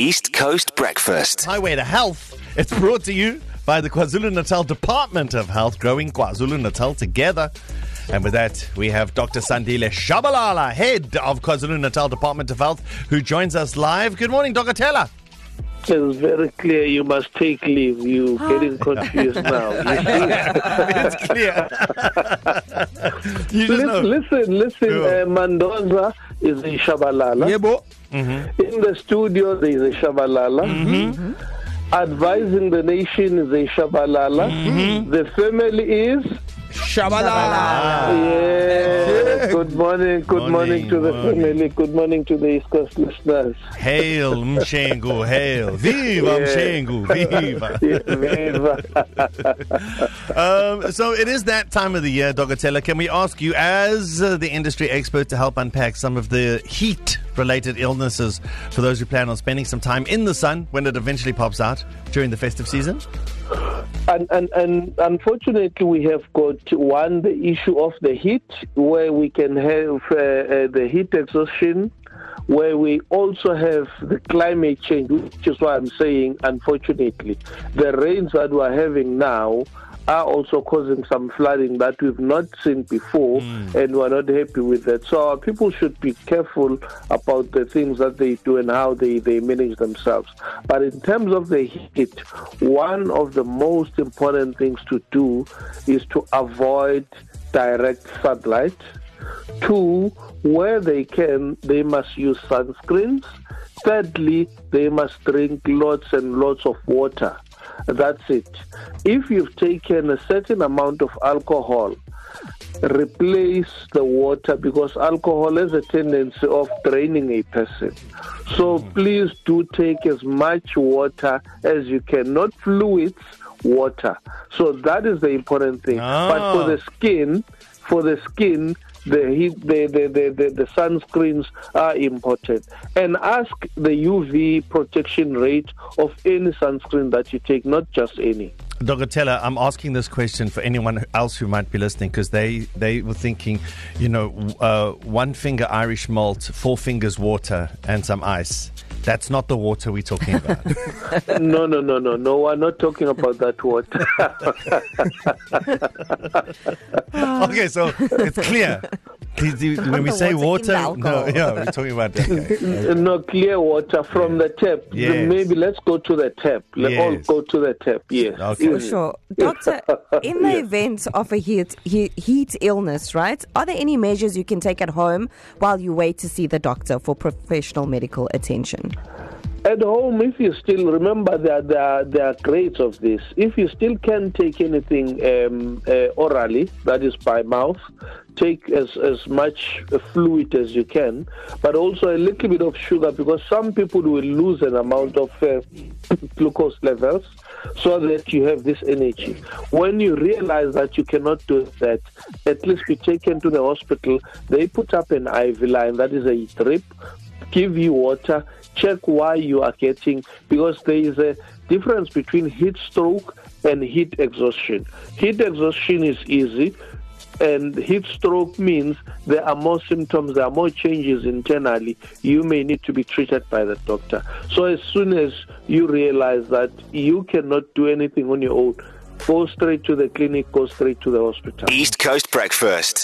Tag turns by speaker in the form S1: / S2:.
S1: East Coast Breakfast.
S2: Highway to Health. It's brought to you by the KwaZulu Natal Department of Health, growing KwaZulu Natal together. And with that, we have Dr. Sandile Tshabalala, head of KwaZulu Natal Department of Health, who joins us live. Good morning, Dr. Taylor.
S3: It's very clear you must take leave. You're getting confused now.
S2: It's clear. you just
S3: listen,
S2: know.
S3: listen, listen.
S2: Sure.
S3: Uh, Mendoza is in Shabalala.
S2: Yeah, bo.
S3: In the studio, there is a Shabalala.
S2: Mm-hmm.
S3: Advising the nation is a Shabalala.
S2: Mm-hmm.
S3: The family is. Yeah. Good morning. Good morning,
S2: Morning,
S3: to the
S2: morning.
S3: family. Good morning to the East Coast listeners.
S2: Hail Mshengu, hail. Viva
S3: Yeah.
S2: Mshengu, viva.
S3: Viva.
S2: Um, so it is that time of the year, Dr. Taylor. Can we ask you, as uh, the industry expert, to help unpack some of the heat related illnesses for those who plan on spending some time in the sun when it eventually pops out during the festive season?
S3: And, and and unfortunately, we have got one the issue of the heat, where we can have uh, uh, the heat exhaustion, where we also have the climate change, which is why I'm saying, unfortunately, the rains that we're having now are also causing some flooding that we've not seen before, hmm. and we're not happy with that. So our people should be careful about the things that they do and how they, they manage themselves. But in terms of the heat, one of the most important things to do is to avoid direct sunlight. Two, where they can, they must use sunscreens. Thirdly, they must drink lots and lots of water. That's it. If you've taken a certain amount of alcohol, replace the water because alcohol has a tendency of draining a person. So please do take as much water as you can, not fluids, water. So that is the important thing. But for
S2: Ah.
S3: the skin, for the skin, the heat, the, the, the, the, the sunscreens are important. And ask the UV protection rate of any sunscreen that you take, not just any.
S2: Dr. Taylor, I'm asking this question for anyone else who might be listening because they, they were thinking, you know, uh, one finger Irish malt, four fingers water, and some ice. That's not the water we're talking about.
S3: no, no, no, no, no. We're not talking about that water.
S2: okay, so it's clear. Do- do- When we say
S4: water
S2: water, no, yeah, we're talking about okay.
S3: Uh, no clear water from the tap.
S2: Yes.
S3: Maybe let's go to the tap. Let's all go to the tap. Yes.
S2: Okay.
S4: For sure. Doctor, in the
S3: Yes.
S4: event of a heat, heat illness, right? Are there any measures you can take at home while you wait to see the doctor for professional medical attention?
S3: At home, if you still remember, there there grades of this. If you still can take anything um, uh, orally, that is by mouth, take as as much fluid as you can, but also a little bit of sugar because some people will lose an amount of uh, glucose levels. So that you have this energy. When you realize that you cannot do that, at least be taken to the hospital. They put up an IV line, that is a drip, give you water, check why you are getting, because there is a difference between heat stroke and heat exhaustion. Heat exhaustion is easy, and heat stroke means there are more symptoms, there are more changes internally. You may need to be treated by the doctor. So, as soon as you realize that you cannot do anything on your own, go straight to the clinic, go straight to the hospital.
S1: East Coast Breakfast.